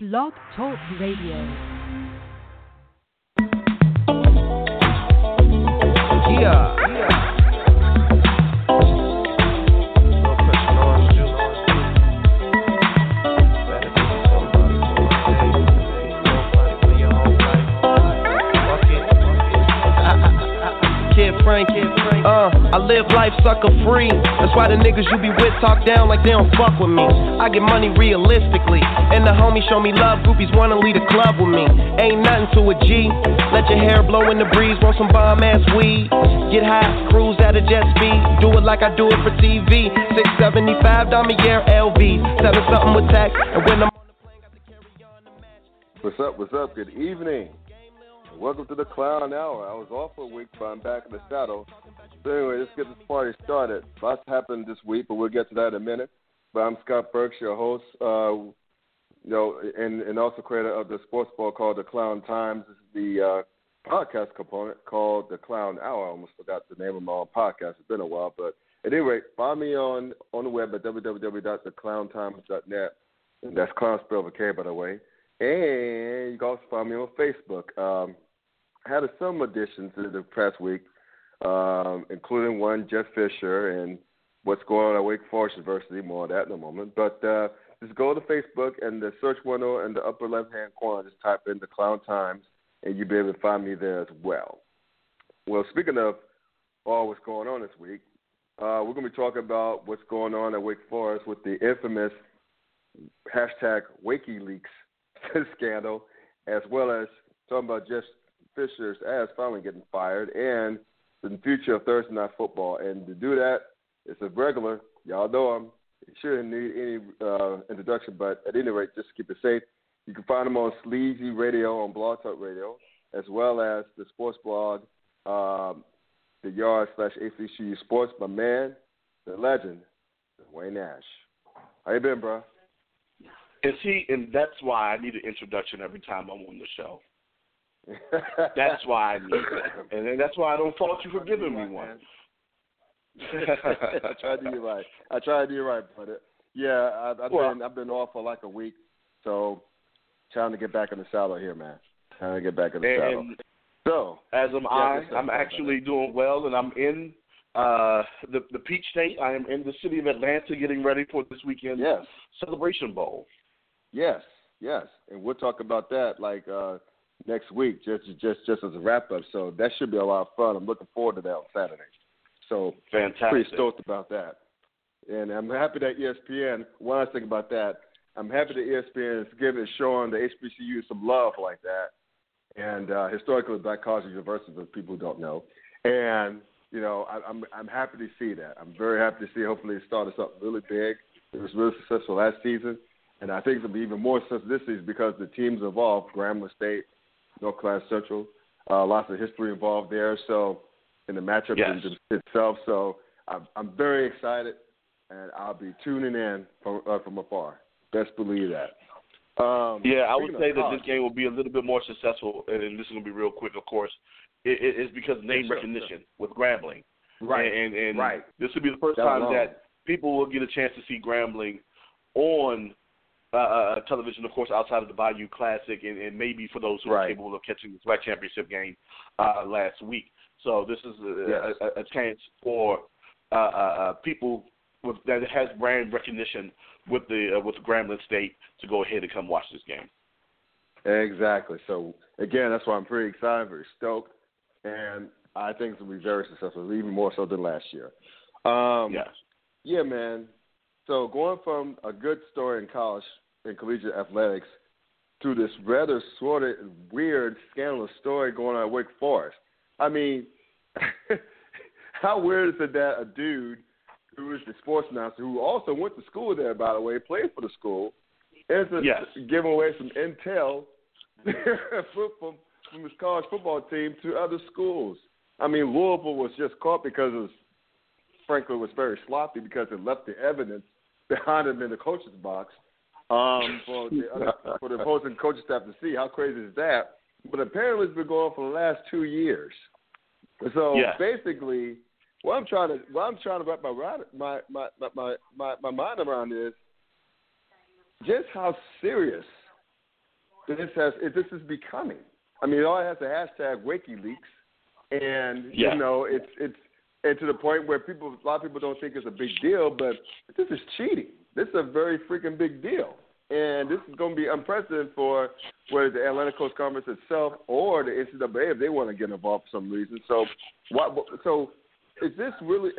Blog Talk Radio. Yeah, yeah. No pressure, no orange juice. Better be somebody for a day. Ain't nobody for your whole life. Fuck it, fuck it. Kid Frank, Kid Frank. Uh, I live life sucker free. That's why the niggas you be with talk down like they don't fuck with me. I get money realistically. And the homies show me love. Groupies wanna lead a club with me. Ain't nothing to a G. Let your hair blow in the breeze. Want some bomb ass weed. Get high, cruise at a jet speed. Do it like I do it for TV. 675 Damier LV. Selling something with tax. And when I'm on the plane, got to carry on the match. What's up? What's up? Good evening. Welcome to the Clown Hour. I was off for a week, but I'm back in the saddle. So anyway, let's get this party started. Lots happened this week, but we'll get to that in a minute. But I'm Scott Burks, your host, uh, you know, and, and also creator of the sports ball called the Clown Times. This is the uh, podcast component called the Clown Hour. I almost forgot the name of my own podcast. It's been a while, but at any rate, find me on on the web at www.theclowntimes.net. And that's clown spelled with K, by the way. And you can also find me on Facebook. Um, had some additions to the past week, um, including one, Jeff Fisher, and what's going on at Wake Forest University. More on that in a moment. But uh, just go to Facebook and the search window in the upper left hand corner, just type in the Clown Times, and you'll be able to find me there as well. Well, speaking of all what's going on this week, uh, we're going to be talking about what's going on at Wake Forest with the infamous hashtag Wakeyleaks scandal, as well as talking about Jeff Fisher's ass finally getting fired and the future of Thursday Night Football. And to do that, it's a regular. Y'all know him. He shouldn't need any uh, introduction, but at any rate, just to keep it safe, you can find him on SLZE Radio on Blog Talk Radio, as well as the sports blog, um, the Yard slash HBCU Sports. My man, the legend, Duane Nash. How you been, bro? And see, and that's why I need an introduction every time I'm on the show. That's why I need it, and that's why I don't fault you for giving me one. I tried to do you right. I tried to do you right, but it, yeah, I, I've Well- been I've been off for like a week, so trying to get back in the saddle here, man. Trying to get back in the saddle. So as am Yeah, I, I'm actually doing well, and I'm in uh, the the Peach State. I am in the city of Atlanta, getting ready for this weekend yes, celebration bowl. yes, yes, and we'll talk about that like uh next week, just just just as a wrap up. So that should be a lot of fun. I'm looking forward to that on Saturday. So Fantastic. pretty stoked about that. And I'm happy that ESPN. One last thing about that, I'm happy that ESPN is giving showing the HBCU some love like that. And uh, historically, black college universities, for people who don't know. And you know, I, I'm I'm happy to see that. I'm very happy to see. Hopefully, it started something really big. It was really successful last season, and I think it'll be even more successful this season because the teams involved, Grambling State, North Carolina Central, uh, lots of history involved there. So, in the matchup Yes. itself, so I'm, I'm very excited, and I'll be tuning in from uh, from afar. Best believe that. Um, Yeah, I would say that this game will be a little bit more successful, and this is going to be real quick, of course. It, it, it's because of name sure, recognition with Grambling. right, And, and right. this will be the first That time alone. that people will get a chance to see Grambling on uh, uh, television, of course, outside of the Bayou Classic, and, and maybe for those who Right. are capable of catching the SWAC championship game uh, last week. So this is a, Yes. a, a chance for uh, uh, uh, people with, that has brand recognition with the uh, with Grambling State to go ahead and come watch this game. Exactly. So again, that's why I'm pretty excited, very stoked, and I think it's gonna be very successful, even more so than last year. Um, yes. Yeah, man. So going from a good story in college in collegiate athletics to this rather sort of weird, scandalous story going on at Wake Forest. I mean, how weird is it that a dude who is the sports announcer, who also went to school there, by the way, played for the school, ends up Yes. giving away some intel from, from his college football team to other schools. I mean, Louisville was just caught because it was frankly was very sloppy because it left the evidence behind him in the coach's box um, for the other, for the opposing coaching staff to see. How crazy is that? But apparently, it's been going on for the last two years. So Yeah. basically, what I'm trying to what I'm trying to wrap my my my my my, my, mind around is just how serious this has this is becoming. I mean, it all has a hashtag Wakeyleaks, and yeah. you know, it's it's and to the point where people a lot of people don't think it's a big deal, but this is cheating. This is a very freaking big deal. And this is going to be unprecedented for whether the Atlantic Coast Conference itself or the NCAA if they want to get involved for some reason. So, what? So, is this really?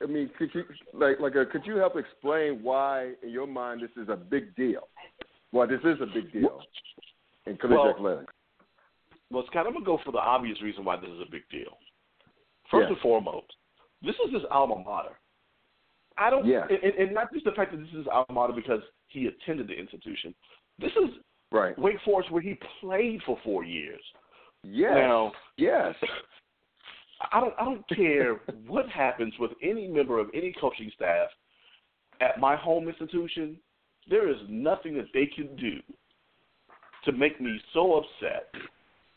I mean, could you like like a, uh, could you help explain why, in your mind, this is a big deal? Well, this is a big deal in collegiate well, athletics. Well, it's kind of gonna go for the obvious reason why this is a big deal. First and foremost, this is his alma mater. I don't, yeah. and, and not just the fact that this is his alma mater because he attended the institution. This is right. Wake Forest where he played for four years. Yes. Now, yes. I don't I don't care what happens with any member of any coaching staff at my home institution. There is nothing that they can do to make me so upset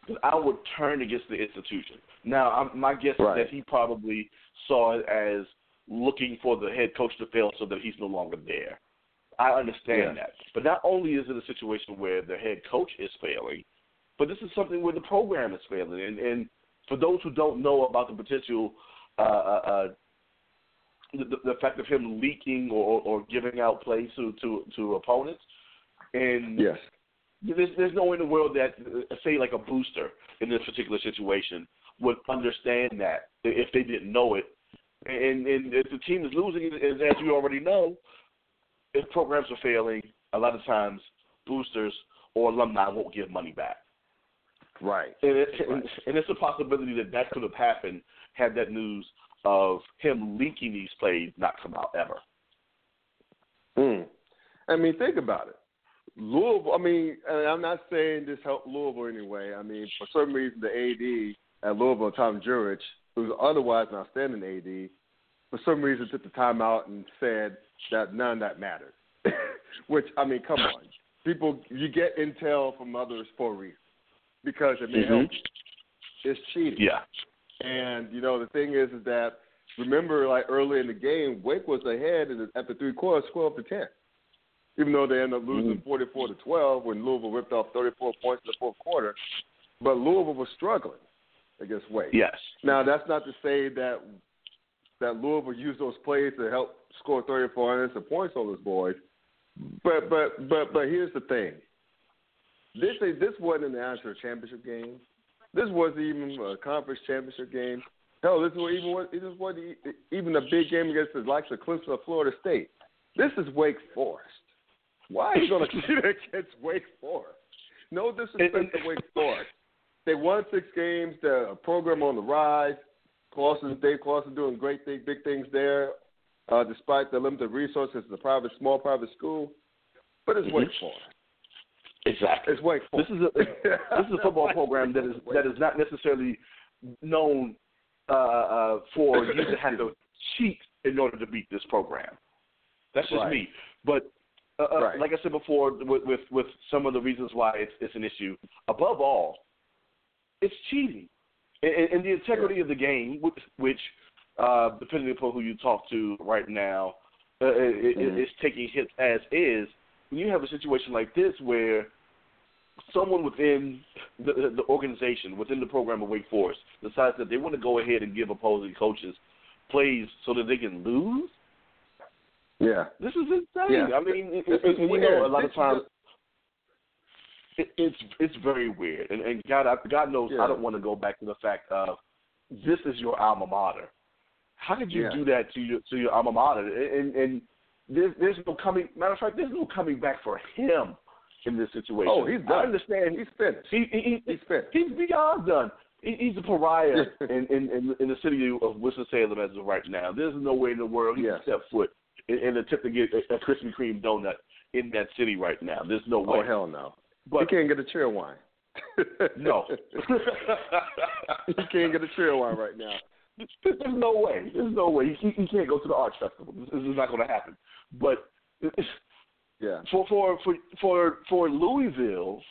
that I would turn against the institution. Now, I'm, my guess right. is that he probably saw it as looking for the head coach to fail so that he's no longer there. I understand yeah. that. But not only is it a situation where the head coach is failing, but this is something where the program is failing. And, and for those who don't know about the potential, uh, uh, uh the, the fact of him leaking or, or giving out plays to, to, to opponents, and yes. there's, there's no way in the world that, uh, say, like a booster in this particular situation would understand that if they didn't know it. And, and if the team is losing, as you already know, if programs are failing, a lot of times boosters or alumni won't give money back. Right. And, it, right. and, and it's a possibility that that could have happened had that news of him leaking these plays not come out ever. Hmm. I mean, think about it. Louisville. I mean, I'm not saying this helped Louisville anyway. I mean, for some reason, the AD at Louisville, Tom Jurich, who's otherwise an outstanding AD, for some reason took the time out and said that none of that mattered. Which I mean, come on, people, you get intel from others for a reason because it may mm-hmm. help you. It's cheating. Yeah. And you know the thing is, is that remember like early in the game, Wake was ahead at the three quarters, twelve to ten. Even though they ended up losing mm-hmm. forty four to twelve when Louisville ripped off thirty four points in the fourth quarter, but Louisville was struggling against Wake. Yes. Now that's not to say that that Louisville used those plays to help score 34 unanswered points on those boys. But but but but here's the thing. This this wasn't an national championship game. This wasn't even a conference championship game. Hell, this was even this wasn't even a big game against the likes of Clemson or Florida State. This is Wake Forest. Why are you going to compete against Wake Forest? No disrespect to Wake Forest. They won six games. The program on the rise. Clawson, Dave Clawson doing great thing, big things there, uh, despite the limited resources. It's a private, small private school, but it's mm-hmm. Wake Forest. Exactly. It's Wake Forest. This is a this is a football program that is that is not necessarily known uh, uh, for you to have to cheat in order to beat this program. That's just right. me. But uh, uh, right. like I said before, with, with with some of the reasons why it's it's an issue. Above all, it's cheating, and, and the integrity of the game, which, which uh, depending upon who you talk to right now, uh, it, mm-hmm. it's taking hits as is when you have a situation like this where someone within the, the organization, within the program of Wake Forest, decides that they want to go ahead and give opposing coaches plays so that they can lose. Yeah, this is insane. Yeah. I mean, it, it, it, you know, a lot of times it, it's it's very weird, and, and God, I, God knows yeah. I don't want to go back to the fact of this is your alma mater. How did you yeah. do that to your to your alma mater? And, and there's there's no coming. Matter of fact, there's no coming back for him in this situation. Oh, he's done. I understand. He's finished. He, he, he's finished. He's beyond done. He, he's a pariah in, in, in in the city of Winston Salem as of right now. There's no way in the world he yes. can step foot in, in attempt to get a, a Krispy Kreme donut in that city right now. There's no oh, way. Oh hell no. But he can't get a Cheerwine. no. you can't get a Cheerwine right now. There's no way. There's no way. You, he can't go to the arts festival. This, this is not going to happen. But yeah, for for for for for Louisville,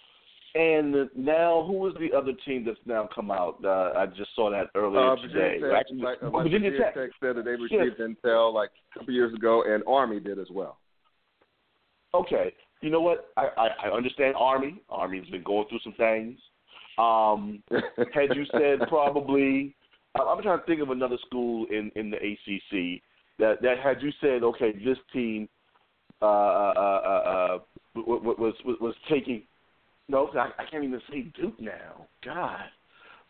and now who is the other team that's now come out? Uh, I just saw that earlier uh, today. Tech, Actually, like, uh, Virginia, Virginia Tech. Tech said that they received yes. intel like a couple years ago, and Army did as well. Okay, you know what? I, I, I understand Army. Army's been going through some things. Um, had you said probably, I'm trying to think of another school in in the ACC that that had you said, okay, this team uh, uh, uh, uh, was was was taking. No, I, I can't even say Duke now. God,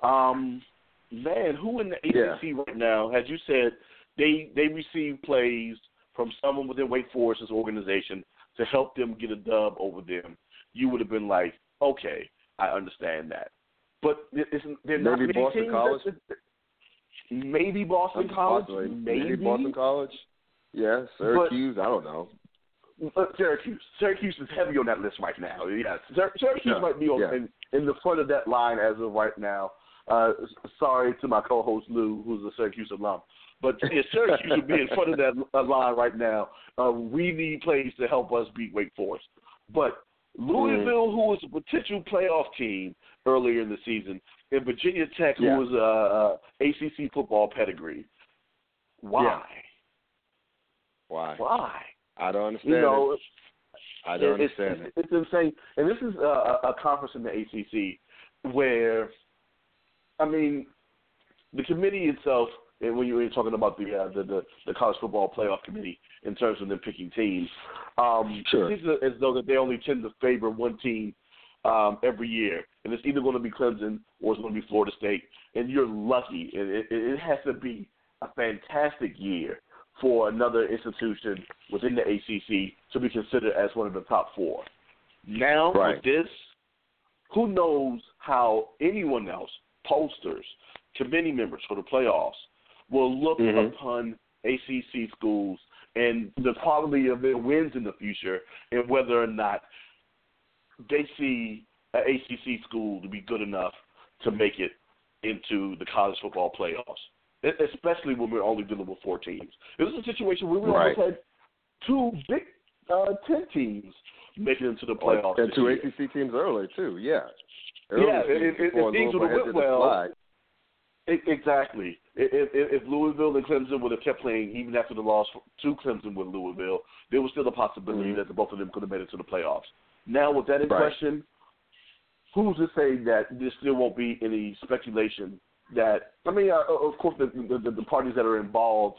um, man, who in the ACC yeah. right now? Had you said they they receive plays from someone within Wake Forest's organization to help them get a dub over them, you would have been like, okay, I understand that. But it's, they're not maybe Boston College. Maybe Boston College. Maybe. maybe Boston College. Yeah, Syracuse. But, I don't know. Syracuse. Syracuse is heavy on that list right now. Yes, Syracuse yeah. might be on, yeah. in, in the front of that line as of right now. Uh, sorry to my co-host Lou, who's a Syracuse alum. But yeah, Syracuse would be in front of that line right now. Uh, we need plays to help us beat Wake Forest. But Louisville, mm. who was a potential playoff team earlier in the season, and Virginia Tech, yeah. who was a, a ACC football pedigree. Why? Yeah. Why? Why? I don't understand. You know, it. I don't it's, understand it's, it. It's insane, and this is a, a conference in the ACC where, I mean, the committee itself and when you were talking about the, uh, the the the college football playoff committee in terms of them picking teams, um, sure. it seems as though that they only tend to favor one team um, every year, and it's either going to be Clemson or it's going to be Florida State, and you're lucky. It, it, it has to be a fantastic year for another institution within the ACC to be considered as one of the top four. Now right. with this, who knows how anyone else, posters, committee members for the playoffs, will look mm-hmm. upon ACC schools and the quality of their wins in the future and whether or not they see an ACC school to be good enough to make it into the college football playoffs, especially when we're only dealing with four teams. This is a situation where we right. almost had two big uh, ten teams making it into the playoffs. And two year. ACC teams early too. Yeah. Early yeah, if, if, if things would have went well, Exactly. If, if, if Louisville and Clemson would have kept playing even after the loss to Clemson with Louisville, there was still a possibility mm-hmm. that the both of them could have made it to the playoffs. Now, with that in right. question, who's to say that there still won't be any speculation that I mean, uh, of course, the, the the parties that are involved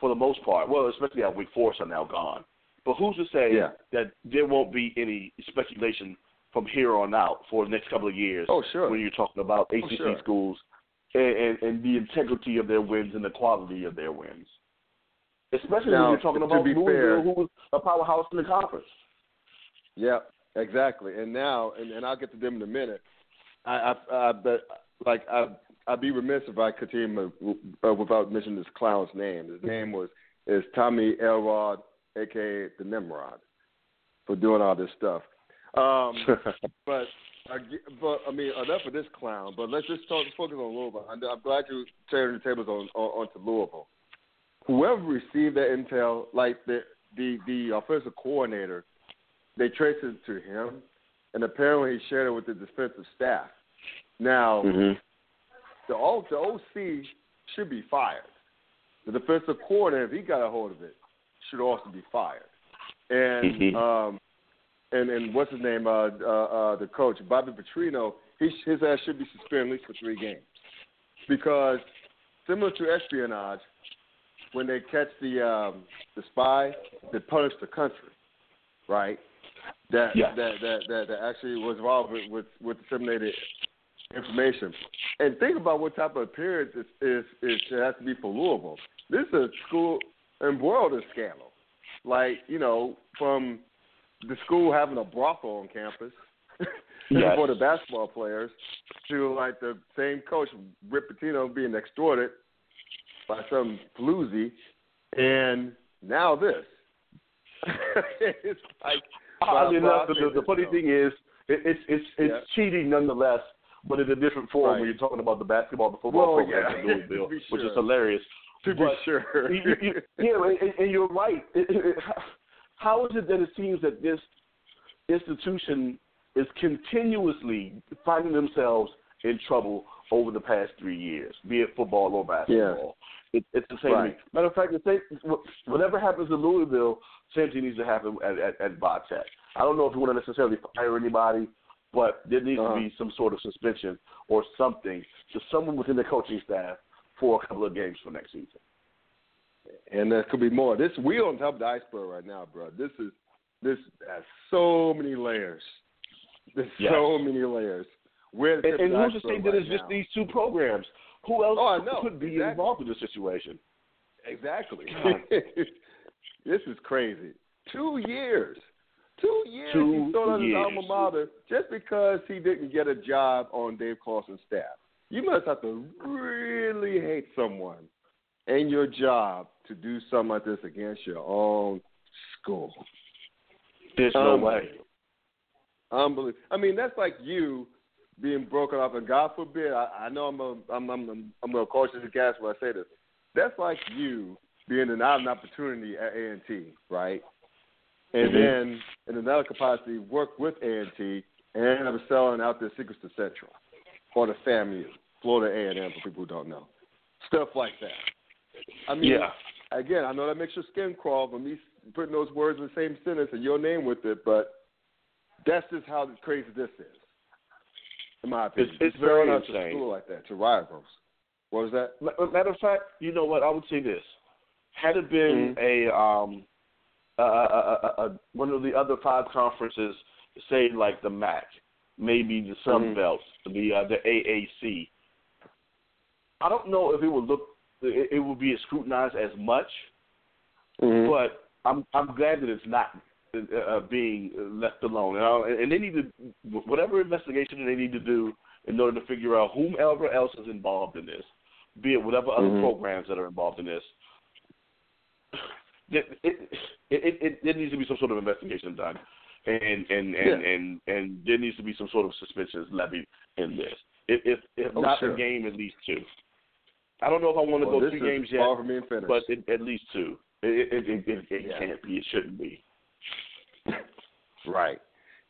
for the most part, well, especially at Wake Forest, are now gone. But who's to say yeah. that there won't be any speculation from here on out for the next couple of years? Oh, sure. When you're talking about ACC oh, sure. schools and, and, and the integrity of their wins and the quality of their wins. Especially now, when you're talking about Louisville, fair, who was a powerhouse in the conference. Yeah, exactly. And now, and, and I'll get to them in a minute. I, I, I bet, like, I, I'd be remiss if I continue uh, without mentioning this clown's name. His name was is Tommy Elrod, aka the Nimrod, for doing all this stuff. Um, but I, but I mean, enough of this clown. But let's just talk, focus on Louisville. I'm, I'm glad you turned the tables on, on onto Louisville. Whoever received that intel, like the the the offensive coordinator, they traced it to him, and apparently he shared it with the defensive staff. Now, mm-hmm. the O the OC should be fired. The defensive coordinator, if he got a hold of it, should also be fired. And mm-hmm. um, and and what's his name? Uh, uh, uh, the coach Bobby Petrino. He his ass should be suspended at least for three games because similar to espionage, when they catch the um, the spy, they punish the country, right? That yeah. that, that that that actually was involved with with, with disseminated information. And think about what type of appearance is is, is it has to be for Louisville. This is a school embroiled in scandal. Like you know, from the school having a brothel on campus yes. for the basketball players to like the same coach Rick Pitino being extorted by some floozy, and now this. it's like oddly enough, the, the, the funny thing is, it, it's it's it's yeah. cheating nonetheless, but in a different form right. when you're talking about the basketball, the football well, program yeah. in Louisville, sure. which is hilarious. To but be sure. you, you, yeah, and, and you're right. It, it, how is it that it seems that this institution is continuously finding themselves in trouble over the past three years, be it football or basketball? Yeah. It, it's the same right. thing. Matter of fact, the same, whatever happens in Louisville, same thing needs to happen at, at, at Vodtech. I don't know if you want to necessarily fire anybody, but there needs Uh-huh. to be some sort of suspension or something to someone within the coaching staff for a couple of games for next season. And there could be more. This we on top of the iceberg right now, bro. This is this has so many layers. There's Yes. so many layers. Where's And, and who's to say that it's just now? these two programs? Who else Oh, could be Exactly. involved in this situation? Exactly. This is crazy. Two years. Two years Two he started his years. alma mater just because he didn't get a job on Dave Clawson's staff. You must have to really hate someone and your job to do something like this against your own school. There's no Um, way. Unbelievable. I mean, that's like you being broken off, and God forbid. I, I know I'm a, I'm I'm I'm a cautious gas when I say this. That's like you being denied an opportunity at A and T, right? And Mhm. then in another capacity, work with A and T and end up selling out their secrets to Central or to FAMU, Florida A and M for people who don't know, stuff like that. I mean, Yeah. Again, I know that makes your skin crawl for me putting those words in the same sentence and your name with it, but that's just how crazy this is, in my opinion. It's- it's very Selling out to school like that to rivals. What was that? Ma- Matter of fact, you know what? I would say this: had it been Mhm. a um, a, a, a, a, one of the other five conferences, say like the MAC, maybe the Sun Mhm. Belt, the uh, the AAC. I don't know if it would look it, it would be scrutinized as much, Mm-hmm. but I'm I'm glad that it's not uh, uh, being left alone. And, I- and they need to whatever investigation they need to do in order to figure out whomever else is involved in this, be it whatever other Mhm. programs that are involved in this. It, it, it, it, there needs to be some sort of investigation done, and and and, Yeah. and and there needs to be some sort of suspicions levied in this. If if, if Oh, not sure. a game, at least two. I don't know if I want to well, go three games yet, from being finished. but it, at least two. It it it, it, it Yeah. can't be. It shouldn't be. Right,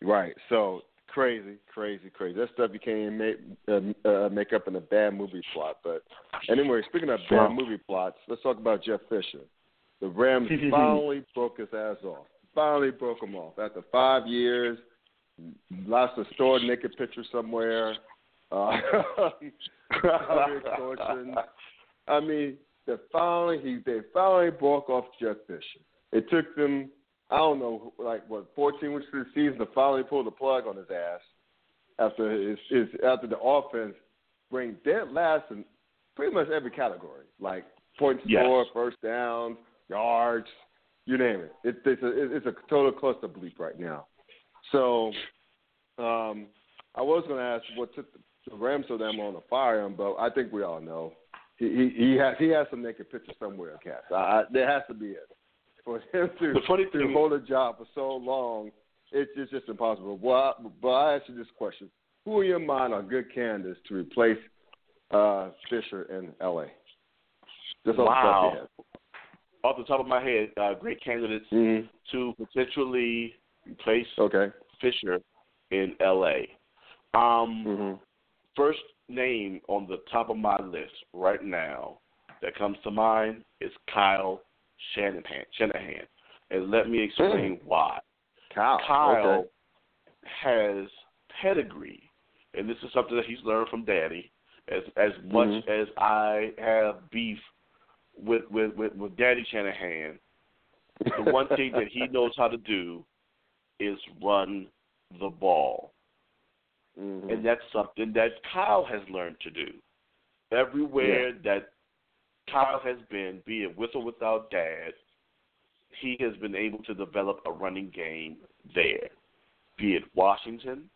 right. So crazy, crazy, crazy. That stuff you can't even make uh, uh, make up in a bad movie plot. But anyway, speaking of bad movie plots, let's talk about Jeff Fisher. The Rams finally broke his ass off. Finally broke him off after five years. Lots of stored naked pictures somewhere. Uh, extortion. I mean, they finally he they finally broke off Jeff Fisher. It took them I don't know like what 14 weeks of the season to finally pull the plug on his ass after his, his after the offense bring dead last in pretty much every category like points Yes. scored, first downs, yards, you name it. It it's a it's a total cluster bleep right now. So um, I was going to ask what took the the Rams so damn long to fire him, but I think we all know he he, he has he has some naked pictures somewhere, Cass. I, I, there has to be it for him to The funny to thing- hold a job for so long. It's just, just impossible. Well, I, but I ask you this question: Who in your mind are good candidates to replace uh, Fisher in L.A.? Just off Wow. the top of Off the top of my head, uh, great candidates head. to potentially replace Mm-hmm. Okay. Fisher in L.A. Um, Mm-hmm. First name on the top of my list right now that comes to mind is Kyle Shanahan. Shanahan, and let me explain why. Kyle. Kyle Okay. has pedigree, and this is something that he's learned from Daddy. As as much Mhm. as I have beef with with with, with Daddy Shanahan, the one thing that he knows how to do is run the ball, Mhm. and that's something that Kyle has learned to do. Everywhere that Kyle has been, be it with or without Dad, he has been able to develop a running game there. Be it Washington,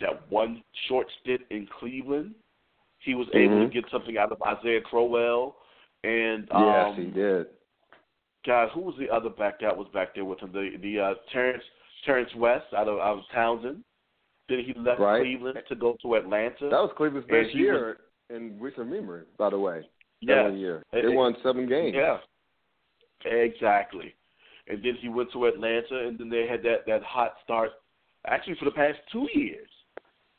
that one short stint in Cleveland, he was able Mhm. to get something out of Isaiah Crowell. And yes, um, he did. God, who was the other back that was back there with him? The the uh, Terrence Terrance West out of out of Towson. Then he left Right. Cleveland to go to Atlanta. That was Cleveland's And best year in recent memory, by the way. Yeah, one year. They it- won seven games. Yeah, exactly. And then he went to Atlanta, and then they had that that hot start. Actually, for the past two years,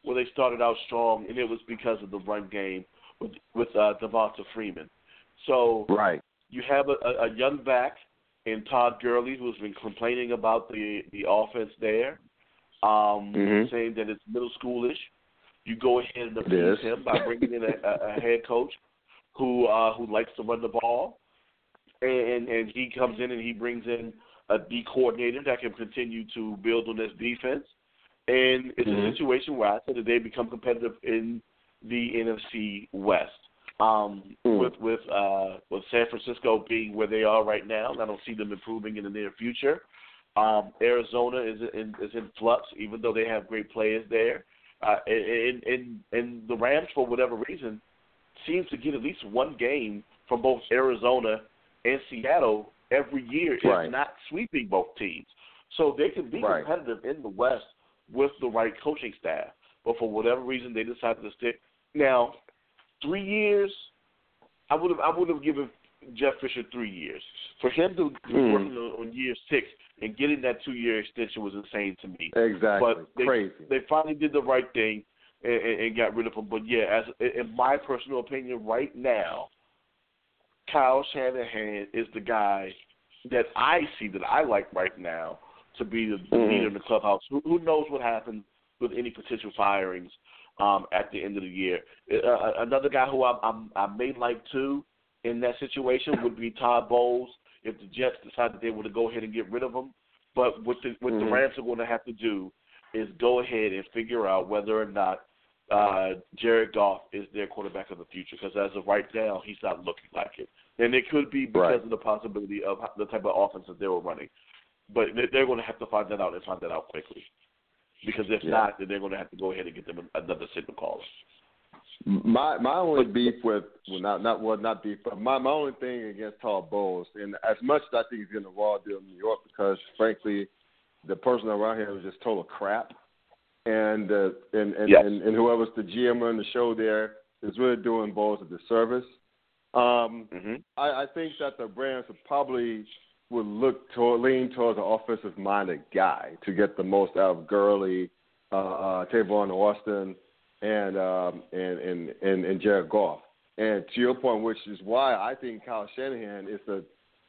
where they started out strong, and it was because of the run game with with uh, Devonta Freeman. So Right. you have a, a, a young back in Todd Gurley, who's been complaining about the the offense there, um, Mhm. saying that it's middle schoolish. You go ahead and appease him by bringing in a, a, a head coach who uh, who likes to run the ball, and and he comes in and he brings in a D coordinator that can continue to build on this defense. And it's Mhm. a situation where I said that they become competitive in the NFC West. Um, Mm. With with uh, with San Francisco being where they are right now, I don't see them improving in the near future. Um, Arizona is in is in flux, even though they have great players there. Uh, and, and and the Rams, for whatever reason, seems to get at least one game from both Arizona and Seattle every year, Right. if not sweeping both teams. So they can be Right. competitive in the West with the right coaching staff. But for whatever reason, they decided to stick. Now, three years, I would have I would have given Jeff Fisher three years. For him to be Hmm. working on, on year six and getting that two year extension was insane to me. Exactly. But they, Crazy. They finally did the right thing and, and, got rid of him. But yeah, as in my personal opinion, right now, Kyle Shanahan is the guy that I see that I like right now to be the, Mhm. leader in the clubhouse. Who, who knows what happens with any potential firings um, at the end of the year? Uh, another guy who I, I'm, I may like too in that situation would be Todd Bowles if the Jets decide that they want to go ahead and get rid of him. But what the what the Mhm. Rams are going to have to do is go ahead and figure out whether or not uh, Jared Goff is their quarterback of the future. Because as of right now, he's not looking like it, and it could be because Right. of the possibility of the type of offense that they were running. But they- they're going to have to find that out and find that out quickly. Because if Yeah. not, then they're going to have to go ahead and get them another signal caller. My my only beef with well not not well not beef but my my only thing against Todd Bowles and as much as I think he's getting a raw deal in New York because frankly the person around here was just total crap and uh, and and, Yes. and and whoever's the GM on the show there is really doing Bowles a disservice. Um, hmm I, I think that the Rams would probably would look toward lean towards an offensive minded guy to get the most out of Gurley, uh, uh, Tavon Austin, and um, and, and and and Jared Goff. And to your point, which is why I think Kyle Shanahan is a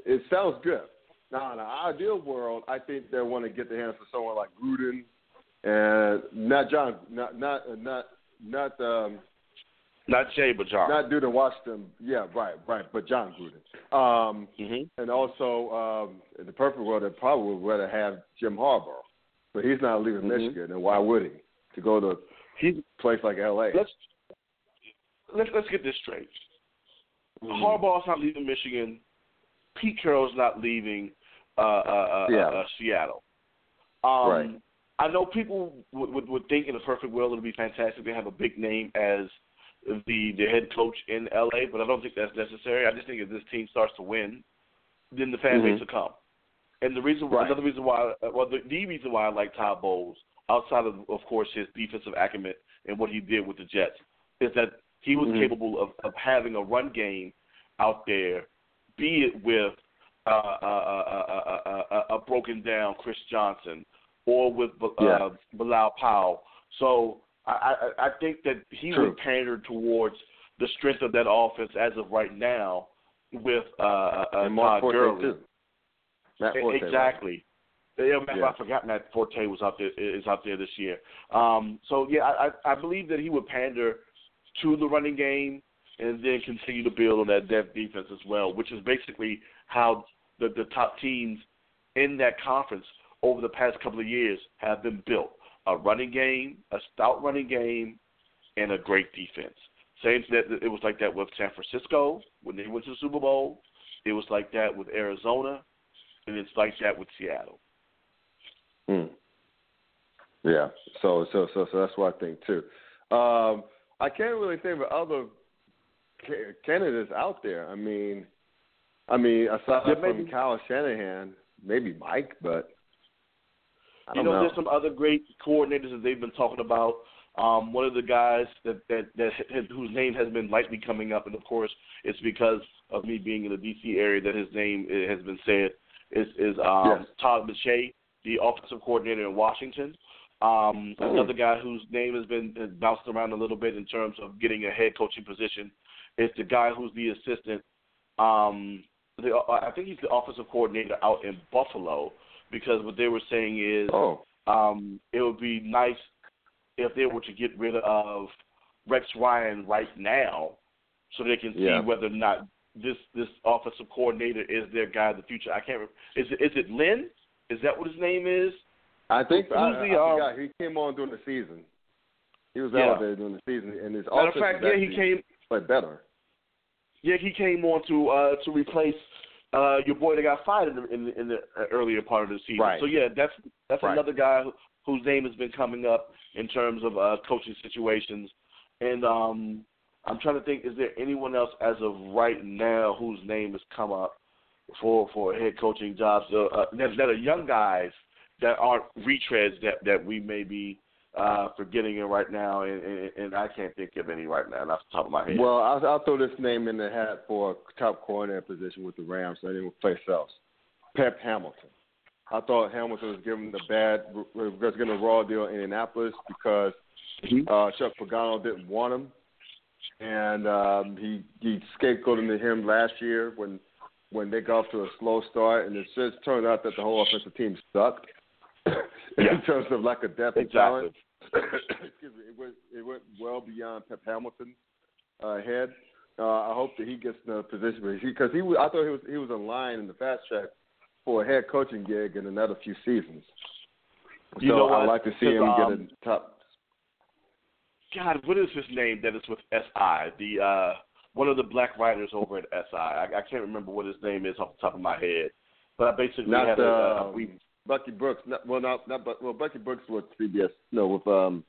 It sounds good. Now, in an ideal world, I think they want to get their hands for someone like Gruden, and not John, not not not not um, Not Jay, but Jon. not due to Washington. Yeah, right, right. But Jon Gruden. Um, hmm and also, um, in the perfect world, they probably would rather have Jim Harbaugh, but he's not leaving Mhm. Michigan, and why would he? To go to He's place like L.A. let's let's let's get this straight. Mhm. Harbaugh's not leaving Michigan. Pete Carroll's not leaving uh, uh, uh, Yeah. uh, Seattle. Um, Right. I know people would, would would think in a perfect world it would be fantastic to have a big name as the the head coach in LA, but I don't think that's necessary. I just think if this team starts to win, then the fan base Mhm. will come. And the reason, Right. another reason why, well, the, the reason why I like Todd Bowles, outside of, of course, his defensive acumen and what he did with the Jets, is that he was Mhm. capable of, of having a run game out there, be it with uh, uh, uh, uh, uh, uh, a broken down Chris Johnson or with uh, Yeah. Bilal Powell. So I, I, I think that he True. would pander towards the strength of that offense as of right now with uh, uh, and Todd Gurley. too. Exactly. Yeah, Yeah. I forgot Matt Forte was out there is out there this year. Um, so yeah, I, I I believe that he would pander to the running game and then continue to build on that depth defense as well, which is basically how the the top teams in that conference over the past couple of years have been built. A running game, a stout running game, and a great defense. Same that it was like that with San Francisco when they went to the Super Bowl. It was like that with Arizona, and it's like that with Seattle. Hmm. Yeah. So so so so that's what I think too. Um, I can't really think of other ca- candidates out there. I mean, I mean aside Yeah, from maybe- Kyle Shanahan, maybe Mike, but I You know, know. there's some other great coordinators that they've been talking about. Um, one of the guys that that, that whose name has been lightly coming up, and of course, it's because of me being in the D.C. area that his name has been said. Is is um, Yes. Todd McShay, the offensive coordinator in Washington. Um. Another guy whose name has been has bounced around a little bit in terms of getting a head coaching position is the guy who's the assistant, um, the, uh, I think he's the offensive coordinator out in Buffalo because what they were saying is oh. um, it would be nice if they were to get rid of Rex Ryan right now, so they can see Yeah. whether or not this this offensive coordinator is their guy of the future. I can't. remember. Is it is it Lynn? Is that what his name is? I think Who's I, the, I um. He came on during the season. He was Yeah. elevated during the season, and his Matter of fact, yeah, he came. played better. Yeah, he came on to uh to replace uh your boy that got fired in the in the, in the uh, earlier part of the season. Right. So yeah, that's that's Right. another guy who, whose name has been coming up in terms of uh coaching situations. And um I'm trying to think, is there anyone else as of right now whose name has come up for for head coaching jobs uh, uh, that, that are young guys that aren't retreads that that we may be uh forgetting it right now, and, and, and I can't think of any right now off the top of my head. Well, I'll, I'll throw this name in the hat for a top coordinator position with the Rams. So I didn't place else. Pep Hamilton. I thought Hamilton was given the bad, was getting a raw deal in Indianapolis because Mhm. uh, Chuck Pagano didn't want him, and um, he he scapegoated him last year when when they got off to a slow start, and it just turned out that the whole offensive team sucked in terms of lack of depth and Exactly. talent. Excuse me, it went it went well beyond Pep Hamilton's uh, head. Uh, I hope that he gets in a position because he, was, I thought he was he was in line in the fast track for a head coaching gig in another few seasons. You so? I'd like to see him 'Cause, get um, a top. God, what is his name that is with SI? The uh one of the black writers over at SI. I, I can't remember what his name is off the top of my head. But I basically Not had a, a, um, we Bucky Brooks. Not, well, not not but well Bucky Brooks with CBS. No, with um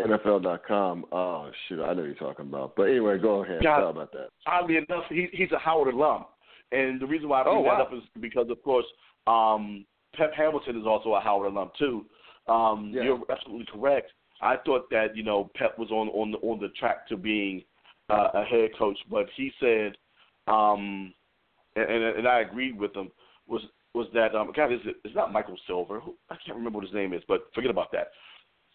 NFL.com. Oh shoot, I know you're talking about. But anyway, go ahead. God. Sorry about that. oddly enough, he, he's a Howard alum, and the reason why I bring Oh, that wow. up is because, of course, um, Pep Hamilton is also a Howard alum too. Um, Yeah. You're absolutely correct. I thought that you know Pep was on on the on the track to being uh, a head coach, but he said, um, and, and and I agreed with him was was that um, God is it? It's not Michael Silver. Who, I can't remember what his name is, but forget about that.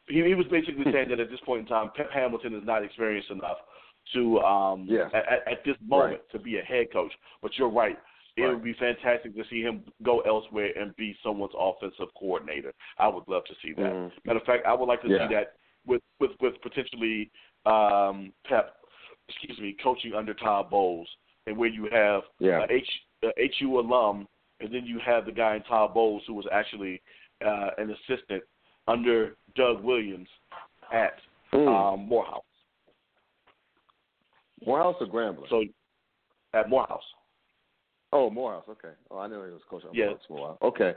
He, he was basically saying that at this point in time, Pep Hamilton is not experienced enough to um Yeah. at, at, this moment Right. to be a head coach. But you're right. It Right. would be fantastic to see him go elsewhere and be someone's offensive coordinator. I would love to see that. Mhm. Matter of fact, I would like to Yeah. see that with with with potentially um, Pep, excuse me, coaching under Todd Bowles, and where you have Yeah. a H a HU alum, and then you have the guy in Todd Bowles who was actually uh, an assistant under Doug Williams at Mm. um, Morehouse. Morehouse or Grambling? So at Morehouse. oh, Morehouse. Okay. Oh, I know he was coaching Yeah. Morehouse for a while. Okay.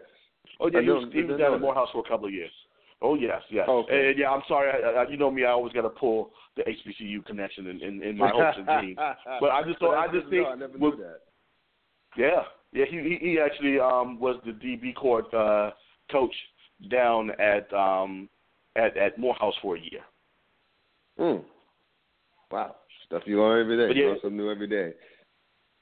Oh yeah, he was, he was down at. Morehouse for a couple of years. Oh yes, yes. Okay. And, yeah, I'm sorry. I, I, you know me. I always got to pull the HBCU connection in, in, in my hopes and dreams. But I just thought- I That's just to know. think I never with- knew that. Yeah, yeah. He he, actually um, was the DB court uh, coach down at um, at at Morehouse for a year. Mm. Wow. Stuff you learn every day. But You learn something new every day.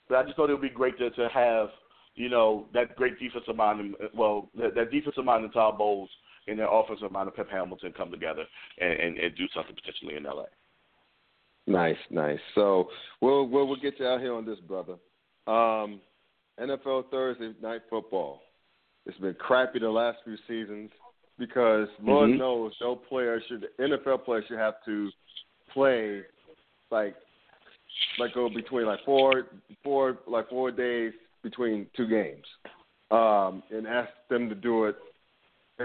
But I just thought it would be great to to have you know that great defensive mind. Well, that, that defensive mind in Todd Bowles and that offensive mind of Pep Hamilton come together and, and, and do something potentially in LA. Nice, nice. So we'll we'll, we'll get you out here on this, brother. Um, NFL Thursday night football. It's been crappy the last few seasons because Lord Mhm. knows no player should NFL player should have to play like like go between like four four like four days between two games. Um, and ask them to do it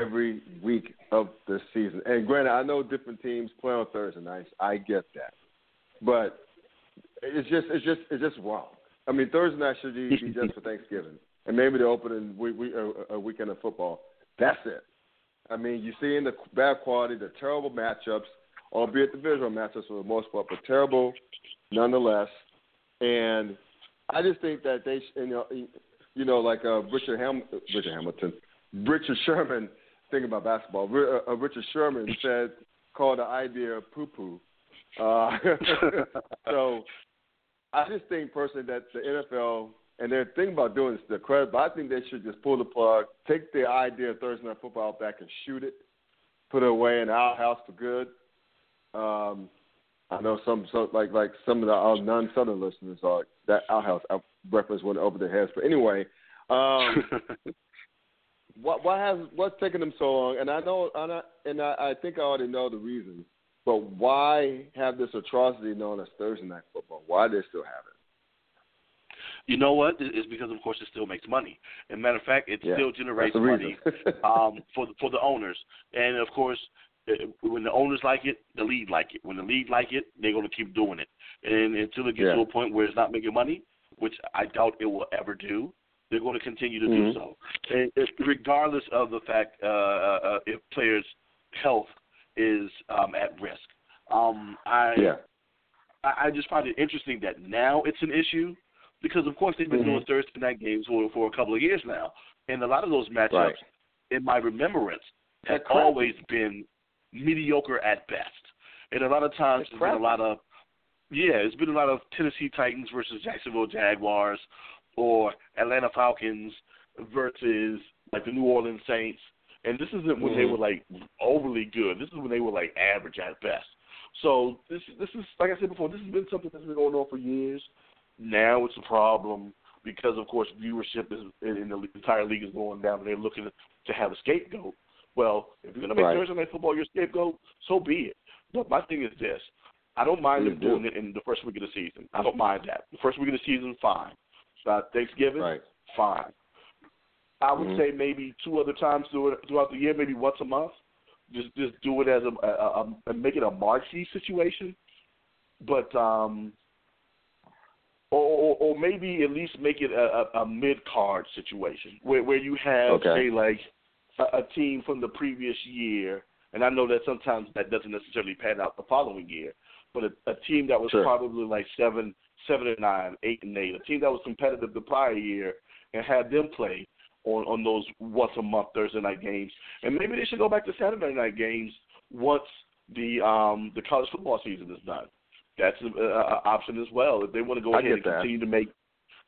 every week of the season. And granted, I know different teams play on Thursday nights. I get that, but it's just it's just it's just wrong. I mean, Thursday night should be just for Thanksgiving, and maybe the opening week, week, a, a weekend of football. That's it. I mean, you're seeing the bad quality, the terrible matchups, albeit the visual matchups for the most part, but terrible nonetheless. And I just think that they, you know, you know, like uh, Richard Ham, Richard Hamilton, Richard Sherman, thinking about basketball. Ri- uh, Richard Sherman said, called the idea poo poo. Uh, so I just think personally that the NFL and they're thinking about doing this the credit, but I think they should just pull the plug, take the idea of Thursday night football back and shoot it, put it away in our house for good. Um, I know some so like like some of the our non-southern listeners are that outhouse reference went over their heads. But anyway, um, what what has what's taking them so long? And I know and I, and I, I think I already know the reasons. But why have this atrocity known as Thursday night football? Why do they still have it? You know what? It's because of course it still makes money. And matter of fact, it yeah, still generates money um, for for the owners. And of course, when the owners like it, the league like it. When the league like it, they're going to keep doing it. And until it gets yeah. to a point where it's not making money, which I doubt it will ever do, they're going to continue to mm-hmm. do so, and regardless of the fact uh, uh, uh, if players' health is um, at risk. Um, I, yeah. I I just find it interesting that now it's an issue because, of course, they've been mm-hmm. doing Thursday night games for for a couple of years now, and a lot of those matchups, right. in my remembrance, have always been mediocre at best. And a lot of times That's there's been a lot of yeah, it's been a lot of Tennessee Titans versus Jacksonville Jaguars or Atlanta Falcons versus like the New Orleans Saints. And this isn't when mm-hmm. they were like overly good. This is when they were like average at best. So this this is like I said before, this has been something that's been going on for years. Now it's a problem because of course viewership is in the entire league is going down and they're looking to have a scapegoat. Well, if you're gonna make right. Thursday night football your scapegoat, so be it. But my thing is this: I don't mind them doing it in the first week of the season. I don't mind that. The first week of the season, fine. Uh, Thanksgiving, right. fine. I would mm-hmm. say maybe two other times throughout the year, maybe once a month. Just just do it as a, a, a make it a marquee situation, but um, or, or, or maybe at least make it a, a, a mid card situation where where you have okay. say like a, a team from the previous year, and I know that sometimes that doesn't necessarily pan out the following year, but a, a team that was sure. probably like seven, seven and nine, eight and eight, a team that was competitive the prior year, and have them play on on those once a month Thursday night games, and maybe they should go back to Saturday night games once the um the college football season is done. That's an option as well if they want to go I ahead and that. continue to make.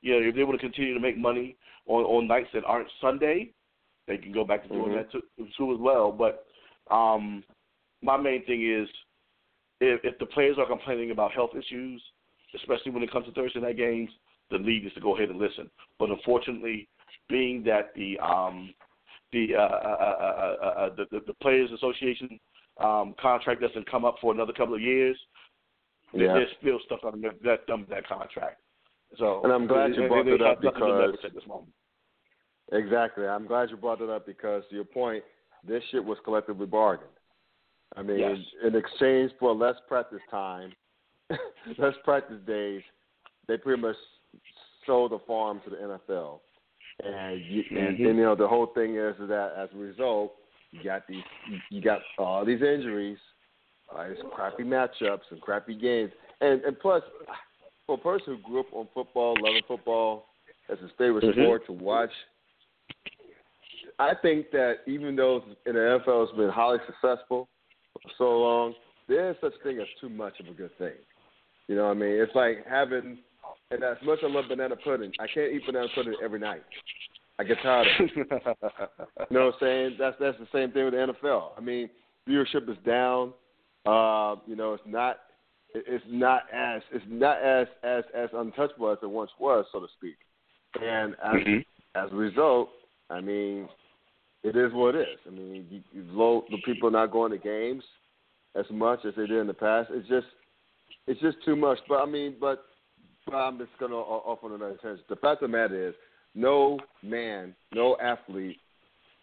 Yeah, if they want to continue to make money on on nights that aren't Sunday, they can go back to doing mm-hmm. that too, too as well. But um, my main thing is if, if the players are complaining about health issues, especially when it comes to Thursday night games, the league is to go ahead and listen. But unfortunately, being that the um, the, uh, uh, uh, uh, the, the the Players Association um, contract doesn't come up for another couple of years, yeah. there's still stuff on that that, um, that contract. So, and I'm glad you brought it up because at this. Exactly. I'm glad you brought it up because to your point, this shit was collectively bargained. I mean, yes. in exchange for less practice time, less practice days, they pretty much sold the farm to the NFL. And you, mm-hmm. and, and you know the whole thing is that as a result, you got these you got all these injuries, uh, these crappy matchups and crappy games, and and plus, for a person who grew up on football, loving football as his favorite mm-hmm. sport to watch, I think that even though in the NFL has been highly successful for so long, there is such thing as too much of a good thing. You know what I mean? It's like having, and as much as I love banana pudding, I can't eat banana pudding every night. I get tired of it. you know what I'm saying? That's that's the same thing with the NFL. I mean, viewership is down. Uh, you know, it's not it's not as it's not as as as untouchable as it once was, so to speak. And as mm-hmm. as a result, I mean, it is what it is. I mean, you, you low the people not going to games as much as they did in the past. It's just it's just too much. But I mean, but, but I'm just gonna offer another tangent. The fact of the matter is, no man, no athlete,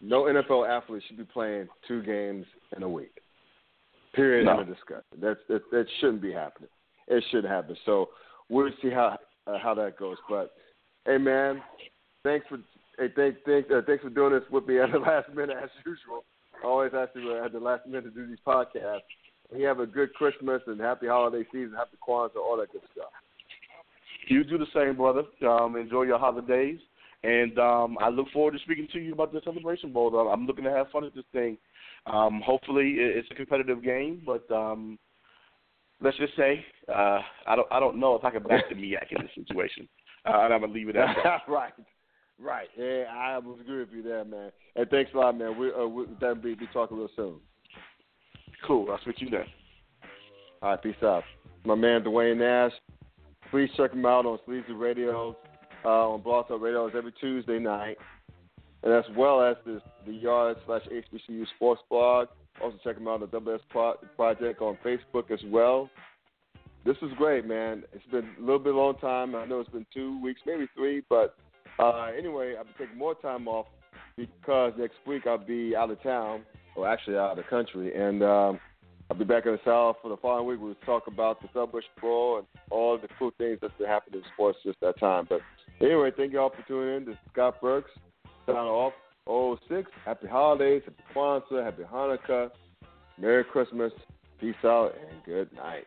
no NFL athlete should be playing two games in a week. Period. No. End discussion. That's that, that shouldn't be happening. It shouldn't happen. So we'll see how uh, how that goes. But hey, man, thanks for hey thanks thanks uh, thanks for doing this with me at the last minute as usual. I always ask you at the last minute to do these podcasts. You have a good Christmas and happy holiday season, happy Kwanzaa, all that good stuff. You do the same, brother. Um, enjoy your holidays, and um, I look forward to speaking to you about the Celebration Bowl. I'm looking to have fun at this thing. Um, hopefully, it's a competitive game, but um, let's just say uh, I don't I don't know if I can back the MEAC in this situation, uh, and I'm gonna leave it at that. right, right. Yeah, I would agree with you there, man. And thanks a lot, man. We uh, we, that'll be be talking real soon. Cool. I'll switch you then. All right, peace out. My man Duane Nash. Please check him out on SLZE Radio, uh, on Blog Talk Radio every Tuesday night, and as well as this, the Yard slash HBCU Sports Blog. Also check him out on the WS Project on Facebook as well. This is great, man. It's been a little bit long time. I know it's been two weeks, maybe three, but uh, anyway, I'll be taking more time off because next week I'll be out of town, or actually out of the country, and um, I'll be back in the South for the following week. We'll talk about the Thunderbush Bowl and all the cool things that's been happening in sports just that time. But anyway, thank you all for tuning in. This is Scott Burks. Sign off. 06. Happy holidays. Happy Kwanzaa. Happy Hanukkah. Merry Christmas. Peace out and good night.